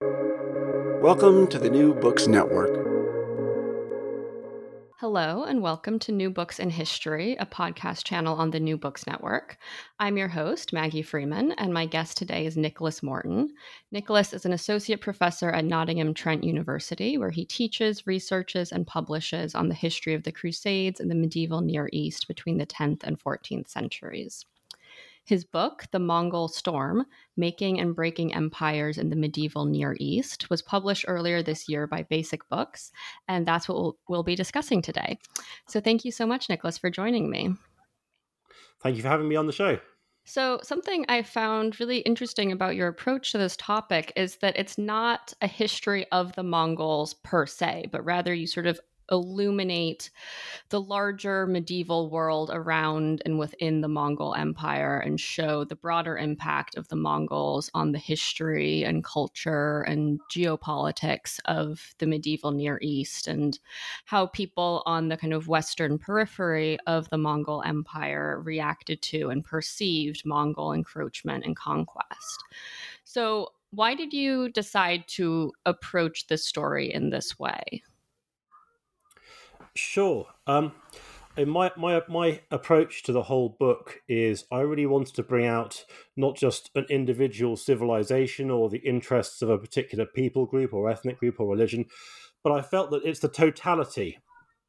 Welcome to the New Books Network. Hello, and welcome to New Books in History, a podcast channel on the New Books Network. I'm your host, Maggie Freeman, and my guest today is Nicholas Morton. Nicholas is an associate professor at Nottingham Trent University, where he teaches, researches, and publishes on the history of the Crusades and the medieval Near East between the 10th and 14th centuries. His book, The Mongol Storm Making and Breaking Empires in the Medieval Near East, was published earlier this year by Basic Books, and that's what we'll, we'll be discussing today. So, thank you so much, Nicholas, for joining me. thank you for having me on the show. So, something I found really interesting about your approach to this topic is that it's not a history of the Mongols per se, but rather you sort of illuminate the larger medieval world around and within the Mongol Empire and show the broader impact of the Mongols on the history and culture and geopolitics of the medieval Near East and how people on the kind of western periphery of the Mongol Empire reacted to and perceived Mongol encroachment and conquest. So, why did you decide to approach this story in this way? Sure. Um, and my, my my approach to the whole book is I really wanted to bring out not just an individual civilization or the interests of a particular people group or ethnic group or religion, but I felt that it's the totality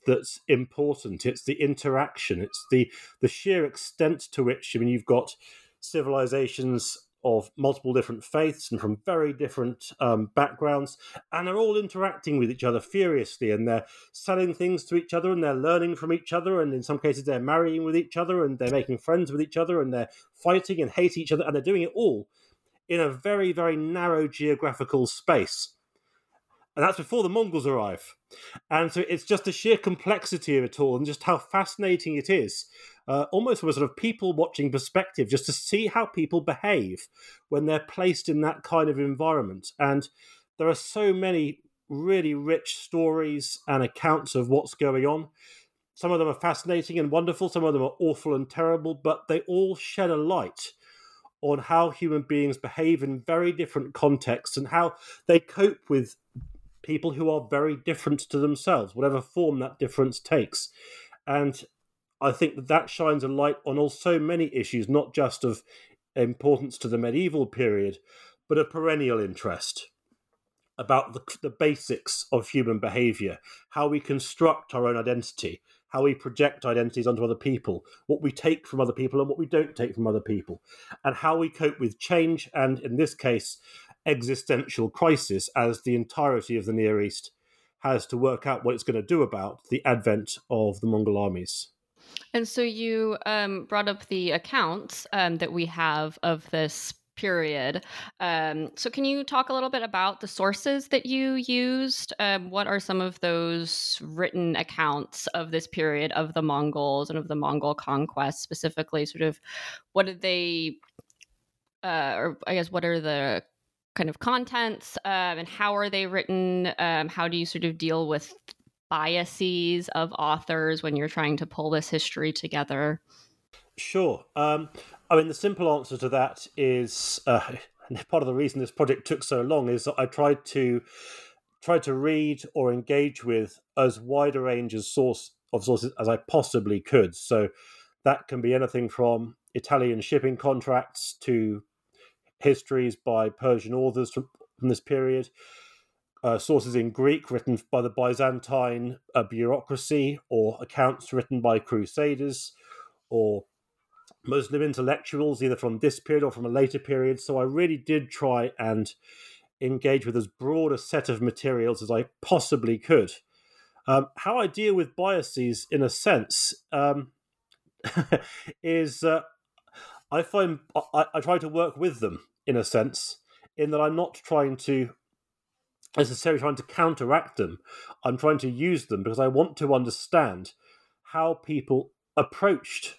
that's important. It's the interaction. It's the the sheer extent to which I mean you've got civilizations of multiple different faiths and from very different um, backgrounds, and they're all interacting with each other furiously, and they're selling things to each other, and they're learning from each other, and in some cases they're marrying with each other, and they're making friends with each other, and they're fighting and hate each other, and they're doing it all in a very, very narrow geographical space. And that's before the Mongols arrive. And so it's just the sheer complexity of it all and just how fascinating it is uh, almost from a sort of people watching perspective, just to see how people behave when they're placed in that kind of environment. And there are so many really rich stories and accounts of what's going on. Some of them are fascinating and wonderful, some of them are awful and terrible, but they all shed a light on how human beings behave in very different contexts and how they cope with people who are very different to themselves, whatever form that difference takes. And I think that that shines a light on also many issues, not just of importance to the medieval period, but of perennial interest about the, the basics of human behavior, how we construct our own identity, how we project identities onto other people, what we take from other people and what we don't take from other people, and how we cope with change and, in this case, existential crisis as the entirety of the Near East has to work out what it's going to do about the advent of the Mongol armies. And so you um, brought up the accounts um, that we have of this period. Um, so can you talk a little bit about the sources that you used? Um, what are some of those written accounts of this period of the Mongols and of the Mongol conquest specifically? Sort of what did they, uh, or I guess, what are the kind of contents um, and how are they written? Um, how do you sort of deal with biases of authors when you're trying to pull this history together? Sure. Um, I mean, the simple answer to that is uh, part of the reason this project took so long is that I tried to tried to read or engage with as wide a range of source of sources as I possibly could. So that can be anything from Italian shipping contracts to histories by Persian authors from, from this period, uh, sources in Greek written by the Byzantine uh, bureaucracy, or accounts written by crusaders, or Muslim intellectuals, either from this period or from a later period. So I really did try and engage with as broad a set of materials as I possibly could. Um, how I deal with biases, in a sense, um, is uh, I find I, I, try to work with them in a sense, in that I'm not trying to necessarily trying to counteract them. I'm trying to use them because I want to understand how people approached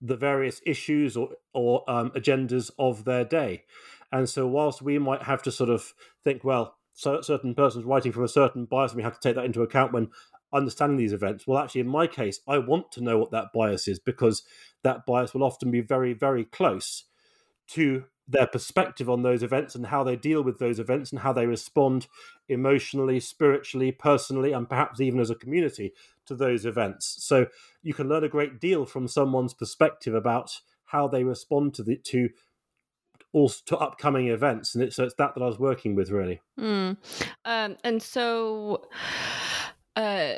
the various issues or, or um, agendas of their day. And so, whilst we might have to sort of think, well, so certain persons writing from a certain bias, and we have to take that into account when understanding these events. Well, actually, in my case, I want to know what that bias is because that bias will often be very, very close to their perspective on those events and how they deal with those events and how they respond emotionally, spiritually, personally, and perhaps even as a community to those events. So you can learn a great deal from someone's perspective about how they respond to the to also to upcoming events, and it's, so it's that that I was working with really. Mm. Um, and so. Uh,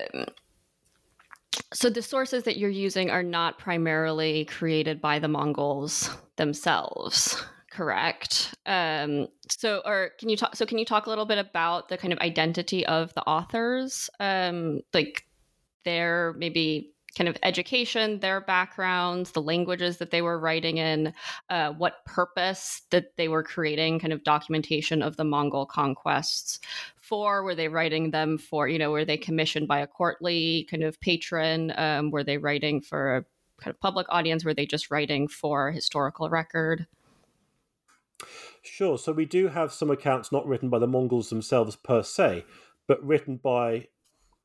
so the sources that you're using are not primarily created by the Mongols themselves correct? Um so or can you talk so can you talk a little bit about the kind of identity of the authors? Um like their maybe kind of education, their backgrounds, the languages that they were writing in, uh, what purpose that they were creating, kind of documentation of the Mongol conquests for. Were they writing them for, you know, were they commissioned by a courtly kind of patron? Um, were they writing for a kind of public audience? Were they just writing for historical record? Sure. So we do have some accounts not written by the Mongols themselves per se, but written by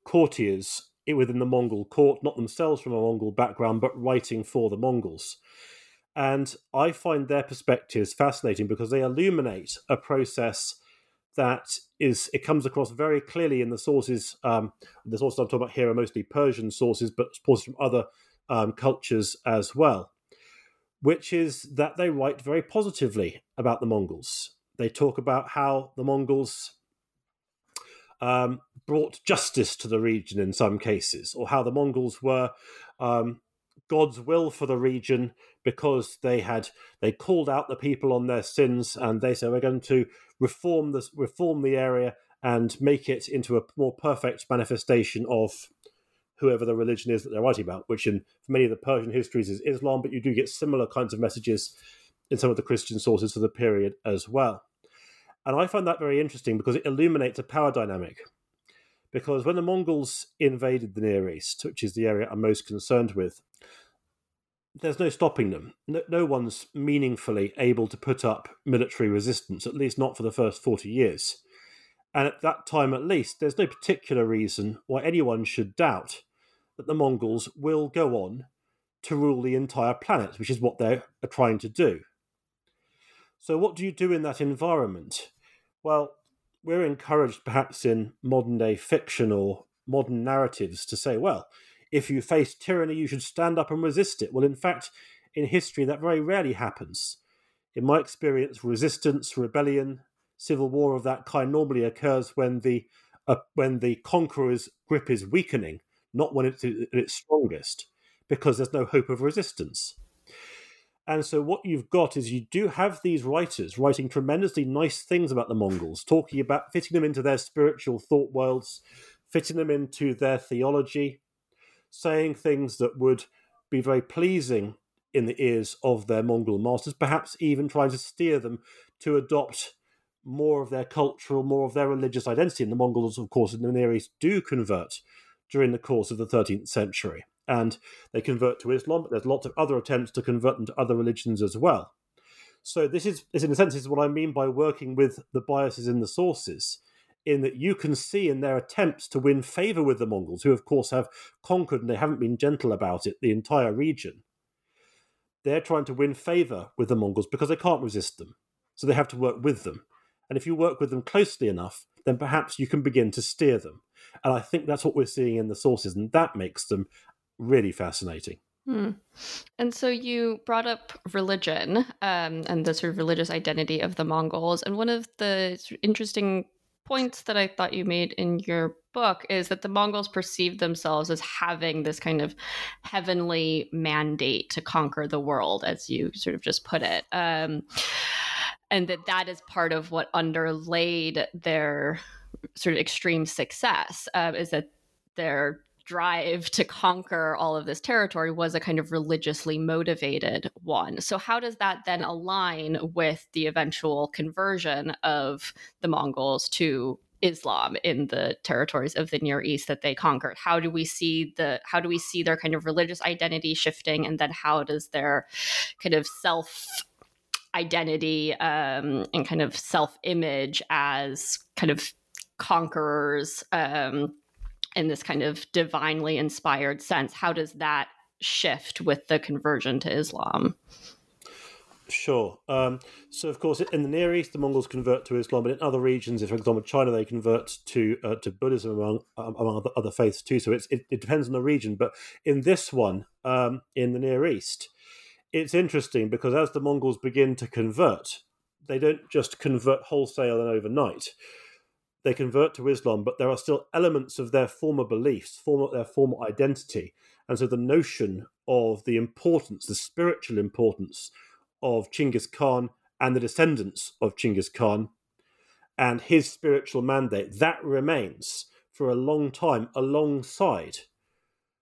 courtiers within the Mongol court, not themselves from a Mongol background, but writing for the Mongols. And I find their perspectives fascinating because they illuminate a process that is it comes across very clearly in the sources. Um, the sources I'm talking about here are mostly Persian sources, but sources from other um, cultures as well. Which is that they write very positively about the Mongols. They talk about how the Mongols um, brought justice to the region in some cases, or how the Mongols were um, God's will for the region because they had they called out the people on their sins and they said we're going to reform this reform the area and make it into a more perfect manifestation of whoever the religion is that they're writing about, which in many of the Persian histories is Islam, but you do get similar kinds of messages in some of the Christian sources for the period as well. And I find that very interesting because it illuminates a power dynamic. Because when the Mongols invaded the Near East, which is the area I'm most concerned with, there's no stopping them. No, no, one's meaningfully able to put up military resistance, at least not for the first 40 years. And at that time, at least, there's no particular reason why anyone should doubt that the Mongols will go on to rule the entire planet, which is what they're trying to do. So, what do you do in that environment? Well, we're encouraged perhaps in modern day fiction or modern narratives to say, well, if you face tyranny, you should stand up and resist it. Well, in fact, in history, that very rarely happens. In my experience, resistance, rebellion, civil war of that kind normally occurs when the uh, when the conqueror's grip is weakening, not when it's at its strongest, because there's no hope of resistance. And so what you've got is you do have these writers writing tremendously nice things about the Mongols, talking about fitting them into their spiritual thought worlds, fitting them into their theology, saying things that would be very pleasing in the ears of their Mongol masters, perhaps even trying to steer them to adopt more of their cultural, more of their religious identity. And the Mongols, of course, in the Near East do convert during the course of the 13th century and they convert to Islam. But there's lots of other attempts to convert them to other religions as well. So this is, is in a sense, is what I mean by working with the biases in the sources, in that you can see in their attempts to win favor with the Mongols, who of course have conquered and they haven't been gentle about it, the entire region. They're trying to win favor with the Mongols because they can't resist them, so they have to work with them. And if you work with them closely enough, then perhaps you can begin to steer them. And I think that's what we're seeing in the sources, and that makes them really fascinating. Hmm. And so you brought up religion um, and the sort of religious identity of the Mongols. And one of the interesting points that I thought you made in your book is that the Mongols perceived themselves as having this kind of heavenly mandate to conquer the world, as you sort of just put it. Um, and that that is part of what underlaid their sort of extreme success uh, is that their drive to conquer all of this territory was a kind of religiously motivated one. So, how does that then align with the eventual conversion of the Mongols to Islam in the territories of the Near East that they conquered? How do we see the how do we see their kind of religious identity shifting, and then how does their kind of self identity um, and kind of self image as kind of conquerors um, in this kind of divinely inspired sense? How does that shift with the conversion to Islam? Sure. Um, so, of course, in the Near East, the Mongols convert to Islam, but in other regions, if for example, China, they convert to uh, to Buddhism among um, among other, other faiths too. So it, it depends on the region. But in this one, um, in the Near East, it's interesting because as the Mongols begin to convert, they don't just convert wholesale and overnight. They convert to Islam, but there are still elements of their former beliefs, former, their former identity. And so the notion of the importance, the spiritual importance of Chinggis Khan and the descendants of Chinggis Khan and his spiritual mandate, that remains for a long time alongside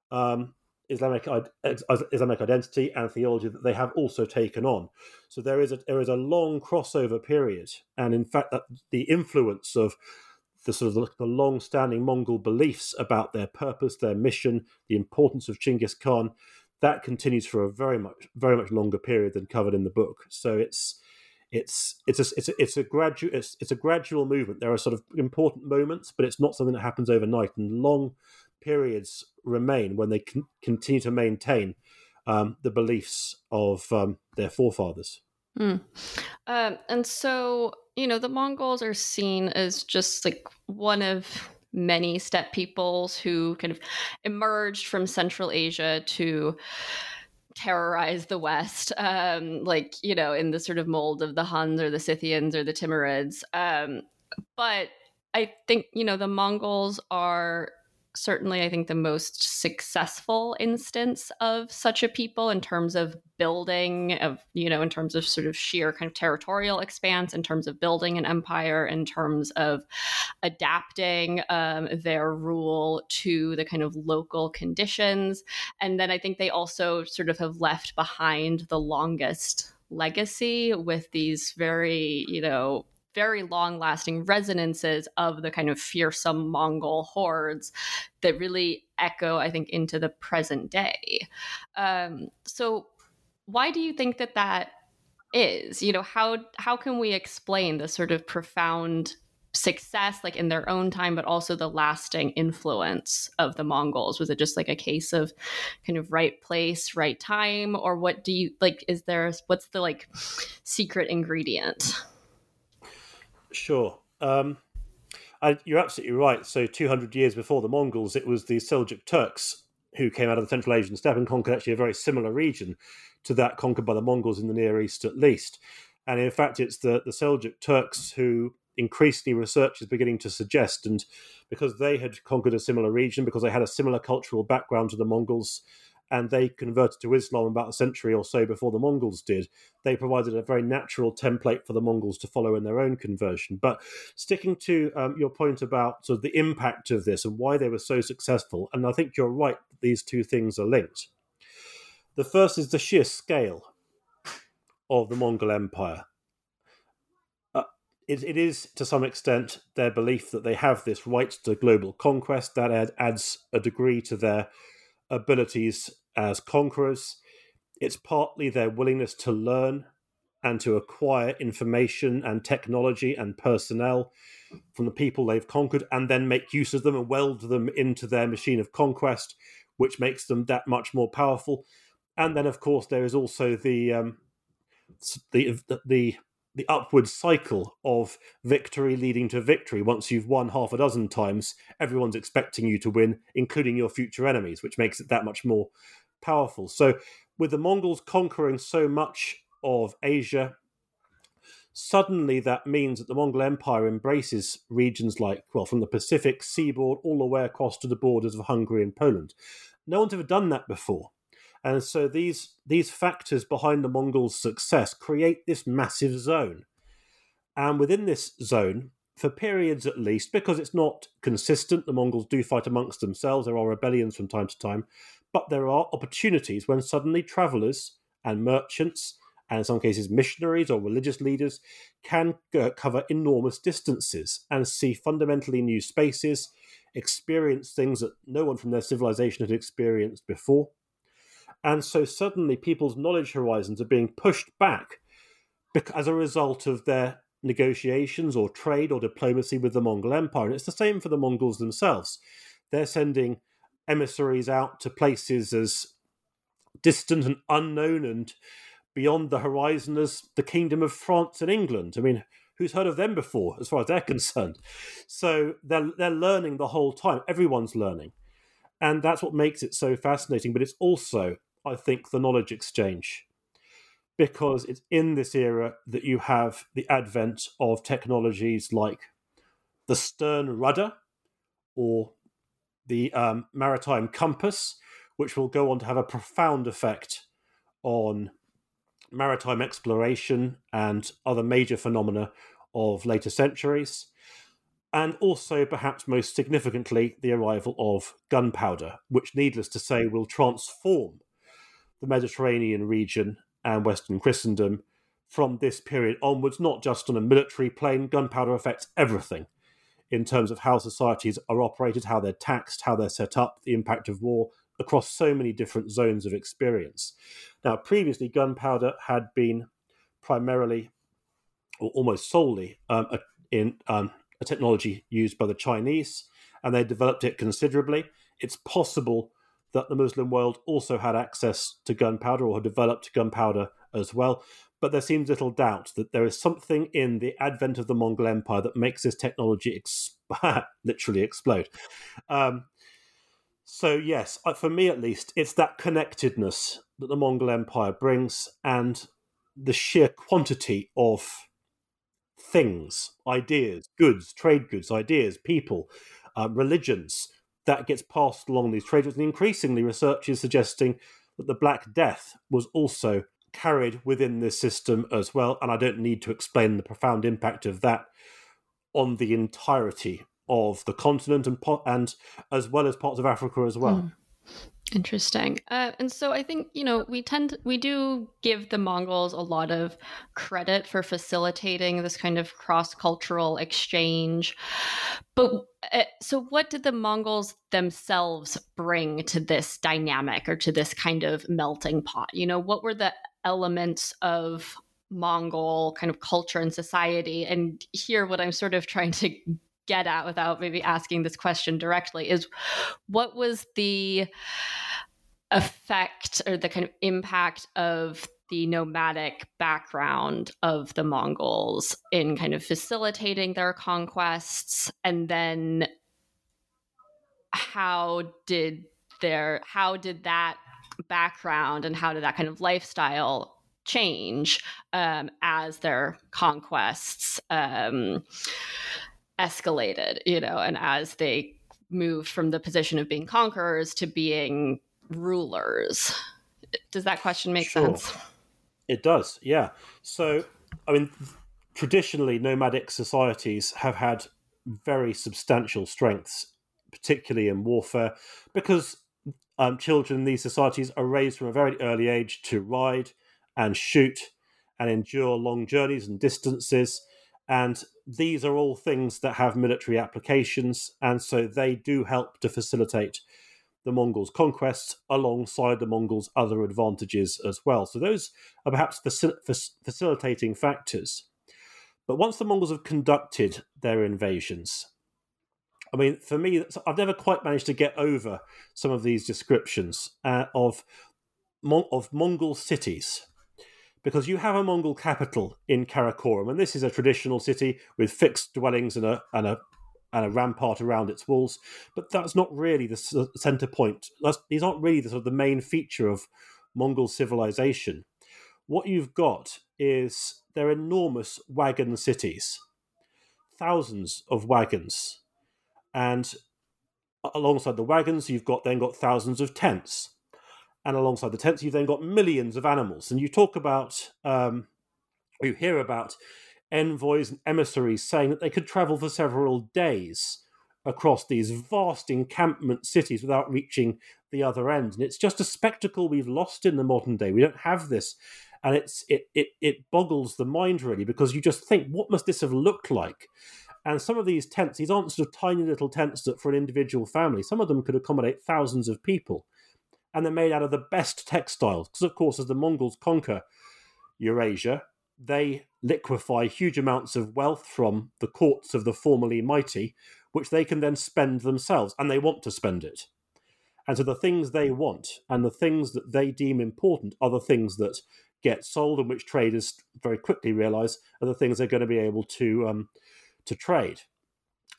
um, Islamic Islamic identity and theology that they have also taken on. So there is a there is a long crossover period, and in fact, the influence of the sort of the, the long-standing Mongol beliefs about their purpose, their mission, the importance of Chinggis Khan, that continues for a very much very much longer period than covered in the book. So it's it's it's a it's a, it's a gradual it's, it's a gradual movement. There are sort of important moments, but it's not something that happens overnight. And long periods remain when they can continue to maintain um, the beliefs of um, their forefathers. Mm. Um, and so, you know, the Mongols are seen as just like one of many steppe peoples who kind of emerged from Central Asia to terrorize the West, um, like, you know, in the sort of mold of the Huns or the Scythians or the Timurids. Um, but I think, you know, the Mongols are certainly, I think, the most successful instance of such a people in terms of building, of, you know, in terms of sort of sheer kind of territorial expanse, in terms of building an empire, in terms of adapting um, their rule to the kind of local conditions. And then I think they also sort of have left behind the longest legacy with these very, you know, very long lasting resonances of the kind of fearsome Mongol hordes that really echo, I think, into the present day. Um, so, why do you think that that is? You know, how how can we explain the sort of profound success like in their own time but also the lasting influence of the mongols was it just like a case of kind of right place right time or what do you like is there what's the like secret ingredient Sure. Um, I, you're absolutely right. So, 200 years before the Mongols, it was the Seljuk Turks who came out of the Central Asian steppe and conquered actually a very similar region to that conquered by the Mongols in the Near East, at least. And in fact, it's the, the Seljuk Turks who increasingly research is beginning to suggest, and because they had conquered a similar region, because they had a similar cultural background to the Mongols, and they converted to Islam about a century or so before the Mongols did. They provided a very natural template for the Mongols to follow in their own conversion. But sticking to um, your point about sort of the impact of this and why they were so successful, and I think you're right that these two things are linked. The first is the sheer scale of the Mongol Empire. Uh, it, it is to some extent their belief that they have this right to global conquest that ad, adds a degree to their abilities as conquerors. It's partly their willingness to learn and to acquire information and technology and personnel from the people they've conquered and then make use of them and weld them into their machine of conquest, which makes them that much more powerful. And then, of course, there is also the um, the the the upward cycle of victory leading to victory. Once you've won half a dozen times, everyone's expecting you to win, including your future enemies, which makes it that much more powerful. So, with the Mongols conquering so much of Asia, suddenly that means that the Mongol Empire embraces regions like, well, from the Pacific seaboard all the way across to the borders of Hungary and Poland. No one's ever done that before. And so these these factors behind the Mongols' success create this massive zone. And within this zone, for periods at least, because it's not consistent, the Mongols do fight amongst themselves, there are rebellions from time to time, but there are opportunities when suddenly travelers and merchants and in some cases missionaries or religious leaders, can uh, cover enormous distances and see fundamentally new spaces, experience things that no one from their civilization had experienced before. And so suddenly people's knowledge horizons are being pushed back as a result of their negotiations or trade or diplomacy with the Mongol Empire. And it's the same for the Mongols themselves. They're sending emissaries out to places as distant and unknown and beyond the horizon as the Kingdom of France and England. I mean, who's heard of them before, as far as they're concerned? So they're they're learning the whole time. Everyone's learning, and that's what makes it so fascinating. But it's also, I think, the knowledge exchange, because it's in this era that you have the advent of technologies like the stern rudder, or the um, maritime compass, which will go on to have a profound effect on maritime exploration and other major phenomena of later centuries. And also, perhaps most significantly, the arrival of gunpowder, which, needless to say, will transform the Mediterranean region and Western Christendom from this period onwards, not just on a military plane. Gunpowder affects everything in terms of how societies are operated, how they're taxed, how they're set up, the impact of war across so many different zones of experience. Now, previously, gunpowder had been primarily or almost solely um, a, in um, a technology used by the Chinese, and they developed it considerably. It's possible that the Muslim world also had access to gunpowder or had developed gunpowder as well, but there seems little doubt that there is something in the advent of the Mongol Empire that makes this technology ex- literally explode. Um, so, yes, uh, for me at least, it's that connectedness that the Mongol Empire brings and the sheer quantity of things, ideas, goods, trade goods, ideas, people, um, religions that gets passed along these trade routes. And increasingly, research is suggesting that the Black Death was also carried within this system as well. And I don't need to explain the profound impact of that on the entirety of the continent and, and as well as parts of Africa as well. Mm. Interesting. Uh, and so I think, you know, we tend, to, we do give the Mongols a lot of credit for facilitating this kind of cross cultural exchange. But uh, so what did the Mongols themselves bring to this dynamic or to this kind of melting pot? You know, what were the elements of Mongol kind of culture and society. And here, what I'm sort of trying to get at without maybe asking this question directly is what was the effect or the kind of impact of the nomadic background of the Mongols in kind of facilitating their conquests? And then how did their how did that background and how did that kind of lifestyle change um, as their conquests um, escalated, you know, and as they moved from the position of being conquerors to being rulers. Does that question make sure. sense? It does, yeah. So, I mean, traditionally, nomadic societies have had very substantial strengths, particularly in warfare, because um, children in these societies are raised from a very early age to ride and shoot and endure long journeys and distances. And these are all things that have military applications. And so they do help to facilitate the Mongols' conquests alongside the Mongols' other advantages as well. So those are perhaps facil- facilitating factors. But once the Mongols have conducted their invasions, I mean, for me, I've never quite managed to get over some of these descriptions uh, of of Mongol cities, because you have a Mongol capital in Karakorum, and this is a traditional city with fixed dwellings and a and a and a rampart around its walls. But that's not really the center point. That's, these aren't really the sort of the main feature of Mongol civilization. What you've got is they're enormous wagon cities, thousands of wagons and alongside the wagons, you've got then got thousands of tents, and alongside the tents, you've then got millions of animals. And you talk about, um, you hear about envoys and emissaries saying that they could travel for several days across these vast encampment cities without reaching the other end. And it's just a spectacle we've lost in the modern day. We don't have this and it's it it it boggles the mind really because you just think, what must this have looked like? And some of these tents, these aren't sort of tiny little tents that for an individual family. Some of them could accommodate thousands of people, and they're made out of the best textiles. Because of course, as the Mongols conquer Eurasia, they liquefy huge amounts of wealth from the courts of the formerly mighty, which they can then spend themselves, and they want to spend it. And so the things they want and the things that they deem important are the things that get sold and which traders very quickly realize are the things they're going to be able to um, to trade.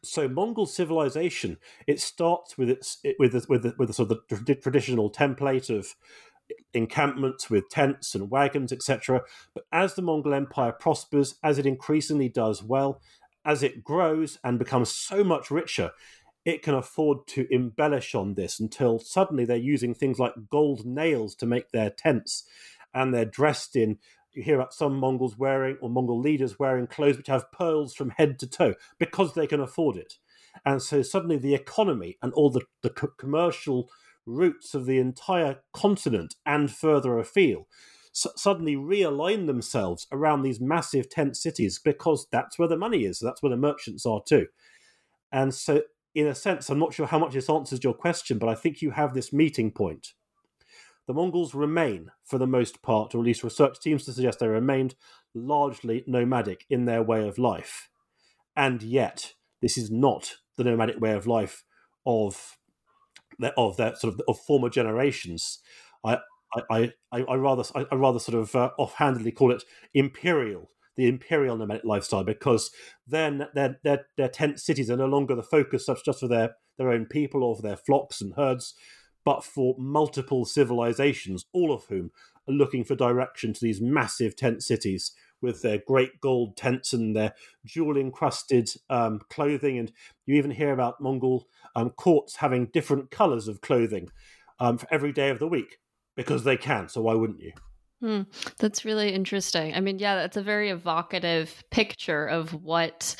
So Mongol civilization it starts with its with the, with the, with the sort of the traditional template of encampments with tents and wagons, etc. But as the Mongol Empire prospers, as it increasingly does well, as it grows and becomes so much richer, it can afford to embellish on this until suddenly they're using things like gold nails to make their tents and they're dressed in you hear about some Mongols wearing or Mongol leaders wearing clothes which have pearls from head to toe because they can afford it. And so suddenly the economy and all the, the commercial routes of the entire continent and further afield suddenly realign themselves around these massive tent cities because that's where the money is. That's where the merchants are too. And so, in a sense, I'm not sure how much this answers your question, but I think you have this meeting point. The Mongols remain, for the most part, or at least research seems to suggest they remained largely nomadic in their way of life. And yet, this is not the nomadic way of life of their, of their sort of of former generations. I I, I, I rather I rather sort of uh, offhandedly call it imperial, the imperial nomadic lifestyle, because then their, their their tent cities are no longer the focus such just for their their own people or for their flocks and herds, but for multiple civilizations, all of whom are looking for direction to these massive tent cities with their great gold tents and their jewel encrusted um, clothing. And you even hear about Mongol um, courts having different colors of clothing um, for every day of the week because they can. So why wouldn't you? Hmm, that's really interesting. I mean, yeah, that's a very evocative picture of what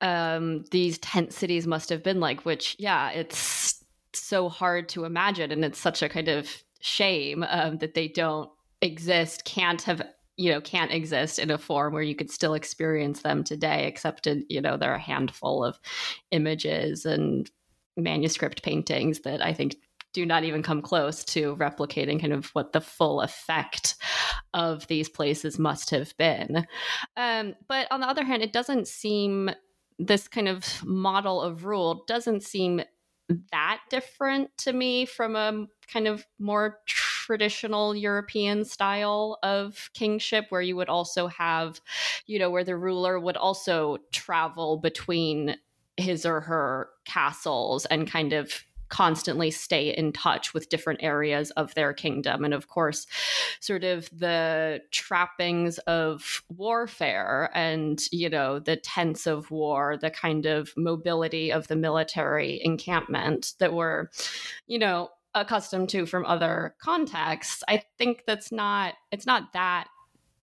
um, these tent cities must have been like, which, yeah, it's so hard to imagine. And it's such a kind of shame um, that they don't exist, can't have you know can't exist in a form where you could still experience them today except in you know there are a handful of images and manuscript paintings that i think do not even come close to replicating kind of what the full effect of these places must have been. Um, but on the other hand, it doesn't seem this kind of model of rule doesn't seem that different to me from a kind of more traditional European style of kingship, where you would also have, you know, where the ruler would also travel between his or her castles and kind of constantly stay in touch with different areas of their kingdom. And of course, sort of the trappings of warfare and, you know, the tents of war, the kind of mobility of the military encampment that were, you know, accustomed to from other contexts. I think that's not, it's not that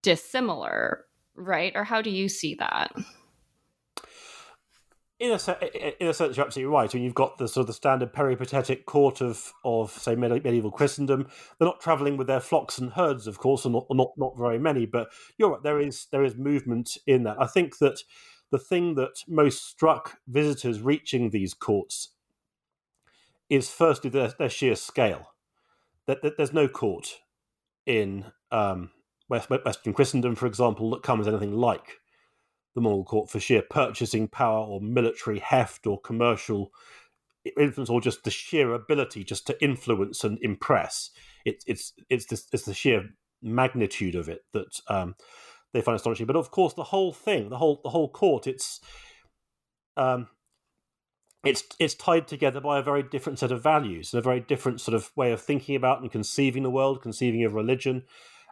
dissimilar, right? Or how do you see that? In a, in a sense, you're absolutely right. I mean, you've got the sort of the standard peripatetic court of, of say, medieval Christendom. They're not travelling with their flocks and herds, of course, or not, not, not very many. But you're right. There is there is movement in that. I think that the thing that most struck visitors reaching these courts is firstly their, their sheer scale. That, that there's no court in um, West, Western Christendom, for example, that comes anything like the Mongol court for sheer purchasing power or military heft or commercial influence or just the sheer ability just to influence and impress. It, it's it's this, it's the sheer magnitude of it that um, they find astonishing. But of course, the whole thing, the whole the whole court, it's um, it's it's tied together by a very different set of values and a very different sort of way of thinking about and conceiving the world, conceiving of religion,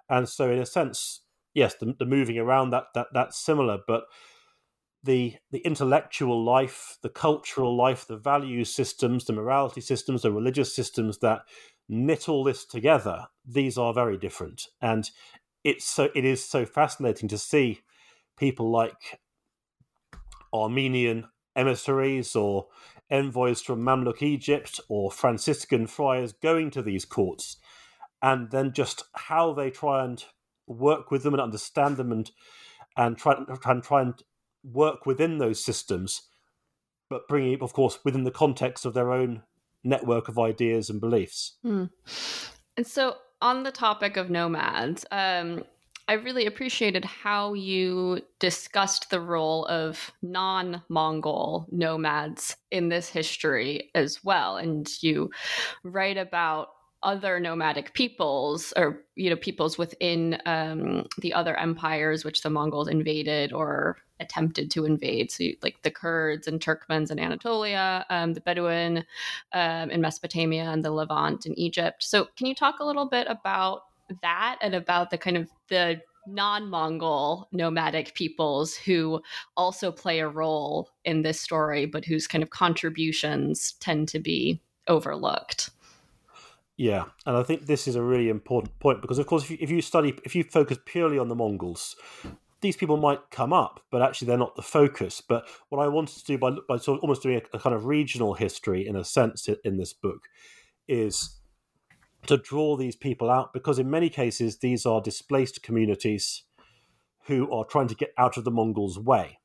and so in a sense, yes, the, the moving around that that that's similar, but the the intellectual life, the cultural life, the value systems, the morality systems, the religious systems that knit all this together, these are very different. And it's so it is so fascinating to see people like Armenian emissaries or envoys from Mamluk Egypt or Franciscan friars going to these courts and then just how they try and work with them and understand them and and try and try and work within those systems, but bringing it, of course, within the context of their own network of ideas and beliefs. Mm. And so, on the topic of nomads, um, I really appreciated how you discussed the role of non Mongol nomads in this history as well. And you write about other nomadic peoples or you know peoples within um, the other empires which the mongols invaded or attempted to invade. So like the kurds and turkmens in anatolia um, the bedouin um, in mesopotamia and the levant in egypt. So can you talk a little bit about that and about the kind of the non-mongol nomadic peoples who also play a role in this story but whose kind of contributions tend to be overlooked yeah, and I think this is a really important point because, of course, if you, if you study, if you focus purely on the Mongols, these people might come up, but actually they're not the focus. But what I wanted to do by, by sort of almost doing a, a kind of regional history in a sense in this book is to draw these people out because in many cases these are displaced communities who are trying to get out of the Mongols' way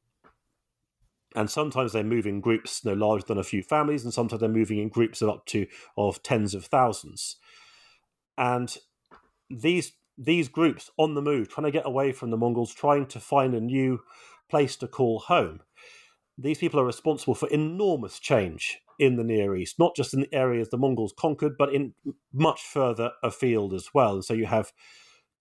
and sometimes they move in groups no larger than a few families, and sometimes they're moving in groups of up to of tens of thousands. And these these groups on the move, trying to get away from the Mongols, trying to find a new place to call home. These people are responsible for enormous change in the Near East, not just in the areas the Mongols conquered, but in much further afield as well. And so you have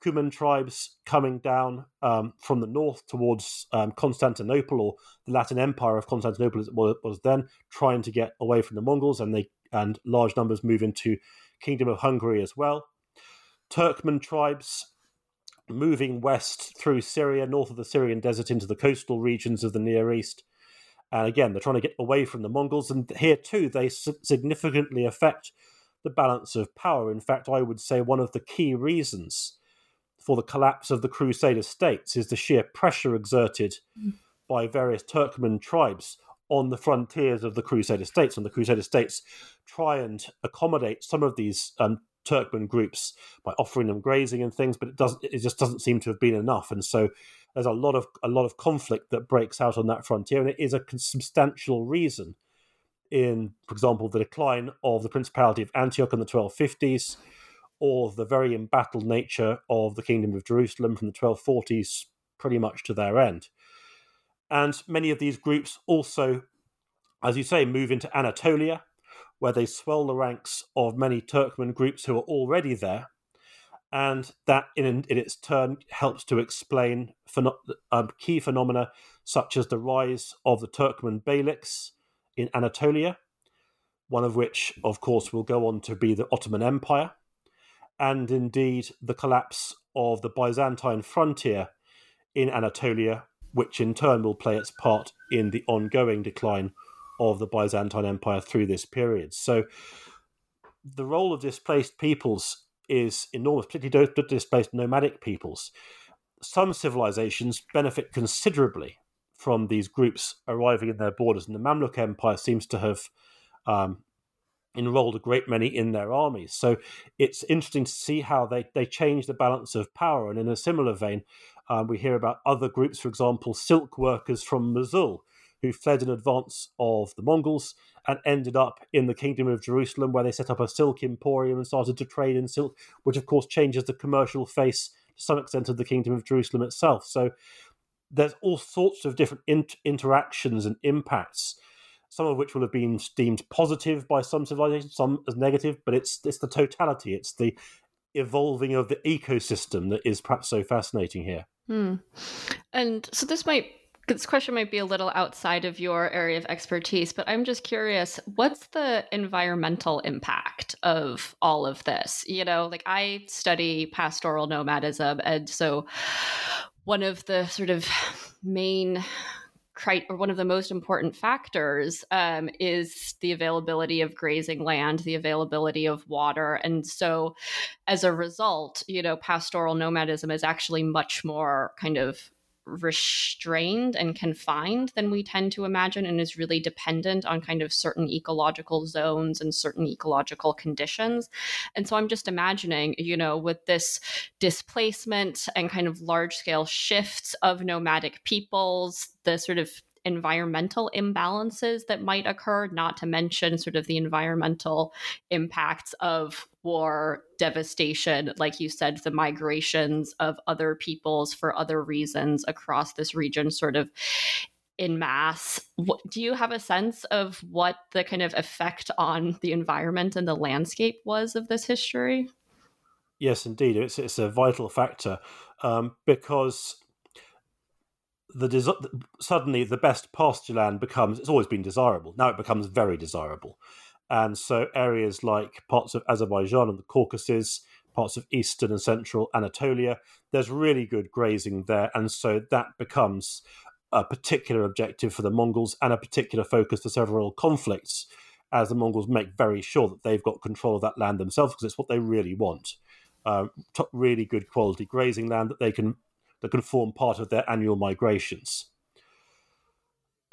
Cuman tribes coming down um, from the north towards um, Constantinople or the Latin Empire of Constantinople as it was then, trying to get away from the Mongols, and they and large numbers move into Kingdom of Hungary as well. Turkmen tribes moving west through Syria, north of the Syrian desert, into the coastal regions of the Near East. And again, they're trying to get away from the Mongols, and here too they significantly affect the balance of power. In fact, I would say one of the key reasons for the collapse of the Crusader states is the sheer pressure exerted mm. by various Turkmen tribes on the frontiers of the Crusader states. And the Crusader states try and accommodate some of these um, Turkmen groups by offering them grazing and things, but it doesn't. It just doesn't seem to have been enough. And so there's a lot of a lot of conflict that breaks out on that frontier, and it is a substantial reason in, for example, the decline of the Principality of Antioch in the 1250s or the very embattled nature of the Kingdom of Jerusalem from the 1240s pretty much to their end. And many of these groups also, as you say, move into Anatolia, where they swell the ranks of many Turkmen groups who are already there. And that, in, in its turn, helps to explain pheno- um, key phenomena such as the rise of the Turkmen Beyliks in Anatolia, one of which, of course, will go on to be the Ottoman Empire and indeed the collapse of the Byzantine frontier in Anatolia, which in turn will play its part in the ongoing decline of the Byzantine Empire through this period. So the role of displaced peoples is enormous, particularly displaced nomadic peoples. Some civilizations benefit considerably from these groups arriving in their borders, and the Mamluk Empire seems to have um, enrolled a great many in their armies. So it's interesting to see how they, they change the balance of power. And in a similar vein, um, we hear about other groups, for example, silk workers from Mosul, who fled in advance of the Mongols and ended up in the Kingdom of Jerusalem, where they set up a silk emporium and started to trade in silk, which of course changes the commercial face to some extent of the Kingdom of Jerusalem itself. So there's all sorts of different interactions and impacts some of which will have been deemed positive by some civilizations, some as negative, but it's it's the totality, it's the evolving of the ecosystem that is perhaps so fascinating here. Hmm. And so this might this question might be a little outside of your area of expertise, but I'm just curious what's the environmental impact of all of this? You know, like I study pastoral nomadism, and so one of the sort of main or one of the most important factors um, is the availability of grazing land, the availability of water, and so as a result, you know, pastoral nomadism is actually much more kind of restrained and confined than we tend to imagine and is really dependent on kind of certain ecological zones and certain ecological conditions. And so I'm just imagining, you know, with this displacement and kind of large scale shifts of nomadic peoples, the sort of environmental imbalances that might occur, not to mention sort of the environmental impacts of war, devastation, like you said, the migrations of other peoples for other reasons across this region, sort of in mass. What, do you have a sense of what the kind of effect on the environment and the landscape was of this history? Yes, indeed. It's, it's a vital factor um, because the des- suddenly the best pasture land becomes it's always been desirable now it becomes very desirable and so areas like parts of azerbaijan and the caucasus parts of eastern and central anatolia there's really good grazing there and so that becomes a particular objective for the mongols and a particular focus for several conflicts as the mongols make very sure that they've got control of that land themselves because it's what they really want uh, really good quality grazing land that they can that can form part of their annual migrations.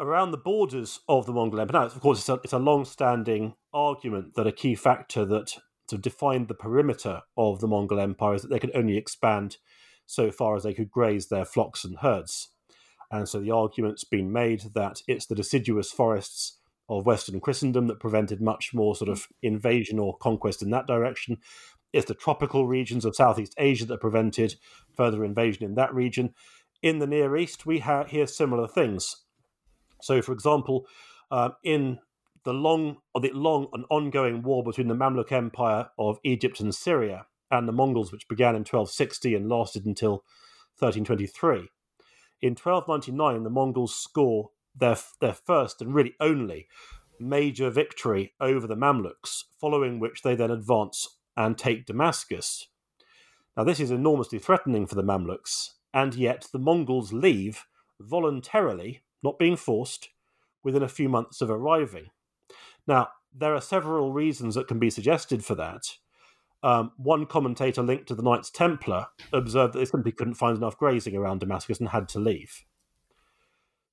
Around the borders of the Mongol Empire, now, of course, it's a, it's a long standing argument that a key factor that to define the perimeter of the Mongol Empire is that they could only expand so far as they could graze their flocks and herds. And so the argument's been made that it's the deciduous forests of Western Christendom that prevented much more sort of invasion or conquest in that direction. It's the tropical regions of Southeast Asia that prevented further invasion in that region. In the Near East, we ha- hear similar things. So, for example, um, in the long, or the long and ongoing war between the Mamluk Empire of Egypt and Syria and the Mongols, which began in 1260 and lasted until 1323. In 1299, the Mongols score their their first and really only major victory over the Mamluks, following which they then advance and take Damascus. Now, this is enormously threatening for the Mamluks, and yet the Mongols leave voluntarily, not being forced, within a few months of arriving. Now, there are several reasons that can be suggested for that. Um, one commentator linked to the Knights Templar observed that they simply couldn't find enough grazing around Damascus and had to leave.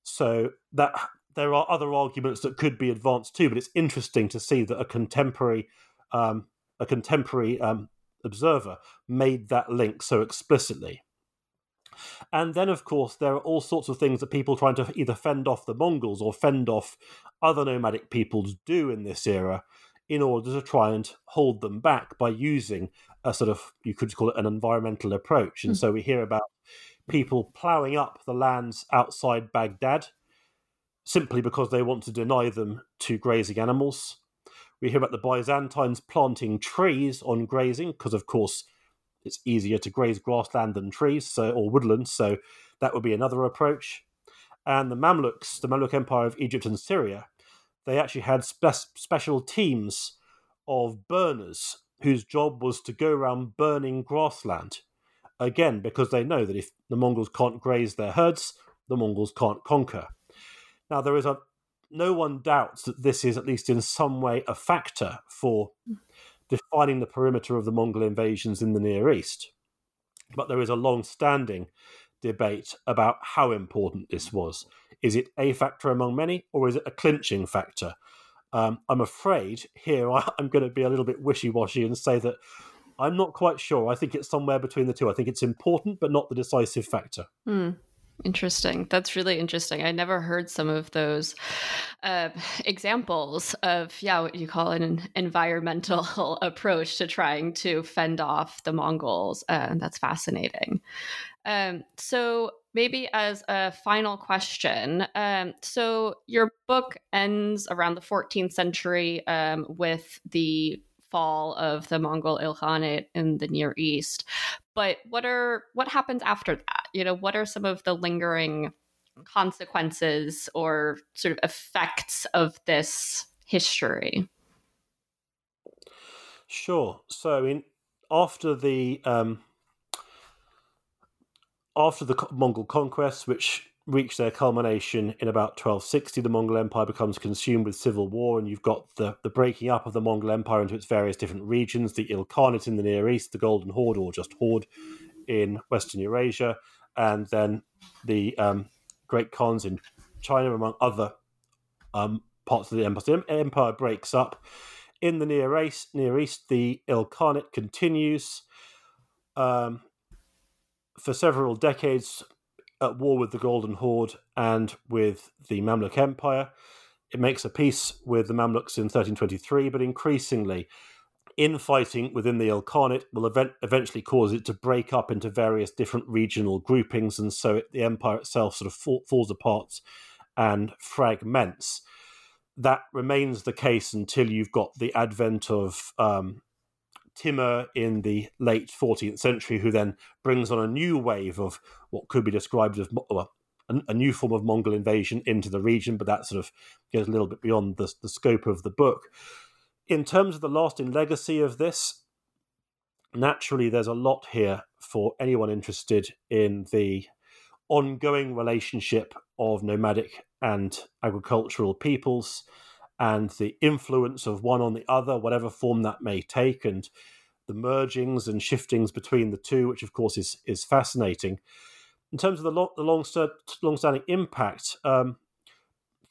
So that there are other arguments that could be advanced too, but it's interesting to see that a contemporary um, a contemporary um, observer made that link so explicitly. And then, of course, there are all sorts of things that people trying to either fend off the Mongols or fend off other nomadic peoples do in this era in order to try and hold them back by using a sort of, you could call it an environmental approach. And mm. so we hear about people ploughing up the lands outside Baghdad simply because they want to deny them to grazing animals. We hear about the Byzantines planting trees on grazing because, of course, it's easier to graze grassland than trees, so or woodland. So that would be another approach. And the Mamluks, the Mamluk Empire of Egypt and Syria, they actually had spe- special teams of burners whose job was to go around burning grassland. Again, because they know that if the Mongols can't graze their herds, the Mongols can't conquer. Now, there is a no one doubts that this is at least in some way a factor for hmm. Defining the perimeter of the Mongol invasions in the Near East. But there is a long standing debate about how important this was. Is it a factor among many, or is it a clinching factor? Um, I'm afraid here I, am going to be a little bit wishy washy and say that I'm not quite sure. I think it's somewhere between the two. I think it's important, but not the decisive factor. Hmm. Interesting. That's really interesting. I never heard some of those uh, examples of, yeah, what you call an environmental approach to trying to fend off the Mongols. Uh, that's fascinating. Um, so, maybe as a final question um, so, your book ends around the 14th century um, with the fall of the Mongol Ilkhanate in the Near East. But what are what happens after that? You know, what are some of the lingering consequences or sort of effects of this history? Sure. So, in after the um, after the Mongol conquest, which reach their culmination in about 1260. The Mongol Empire becomes consumed with civil war, and you've got the, the breaking up of the Mongol Empire into its various different regions the Ilkhanate in the Near East, the Golden Horde, or just Horde in Western Eurasia, and then the um, Great Khans in China, among other um, parts of the empire. So the empire breaks up. In the Near East, Near East, the Ilkhanate continues um, for several decades at war with the Golden Horde and with the Mamluk Empire. It makes a peace with the Mamluks in 1323, but increasingly, infighting within the Ilkhanate will event- eventually cause it to break up into various different regional groupings, and so it, the empire itself sort of fall, falls apart and fragments. That remains the case until you've got the advent of um, Timur in the late 14th century, who then brings on a new wave of what could be described as well, a, a, new form of Mongol invasion into the region, but that sort of goes a little bit beyond the, the scope of the book. In terms of the lasting legacy of this, naturally, there's a lot here for anyone interested in the ongoing relationship of nomadic and agricultural peoples and the influence of one on the other, whatever form that may take, and the mergings and shiftings between the two, which of course is is fascinating. In terms of the, long, the long, long-standing impact, um,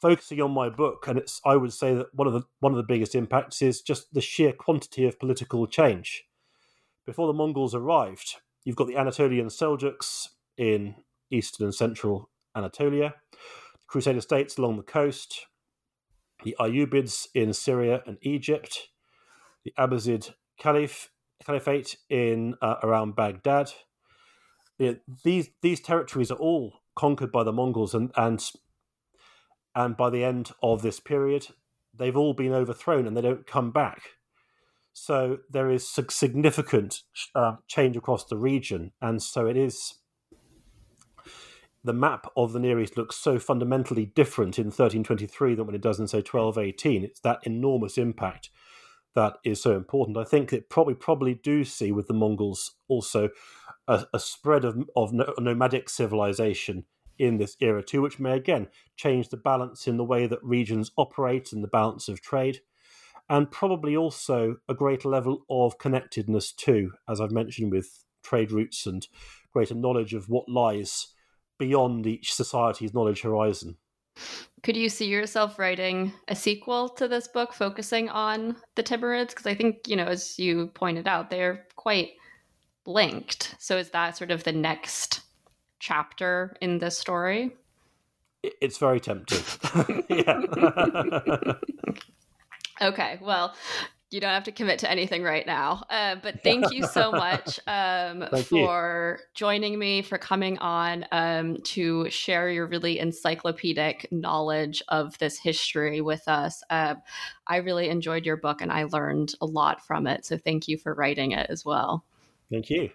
focusing on my book, and it's I would say that one of the one of the biggest impacts is just the sheer quantity of political change. Before the Mongols arrived, you've got the Anatolian Seljuks in eastern and central Anatolia, Crusader states along the coast, the Ayyubids in Syria and Egypt, the Abbasid Caliph, Caliphate in uh, around Baghdad. these these territories are all conquered by the Mongols, and and and by the end of this period, they've all been overthrown and they don't come back. So there is significant uh, change across the region, and so it is the map of the Near East looks so fundamentally different in 1323 than when it does in, say, 1218. It's that enormous impact that is so important. I think it probably probably do see with the Mongols also a, a spread of, of nomadic civilization in this era too, which may again change the balance in the way that regions operate and the balance of trade, and probably also a greater level of connectedness too, as I've mentioned with trade routes and greater knowledge of what lies beyond each society's knowledge horizon. Could you see yourself writing a sequel to this book focusing on the Timurids? Because I think, you know, as you pointed out, they're quite linked. So is that sort of the next chapter in this story? It's very tempting. okay, well, you don't have to commit to anything right now. Uh, but thank you so much um, for you. joining me, for coming on um, to share your really encyclopedic knowledge of this history with us. Uh, I really enjoyed your book and I learned a lot from it. So thank you for writing it as well. Thank you.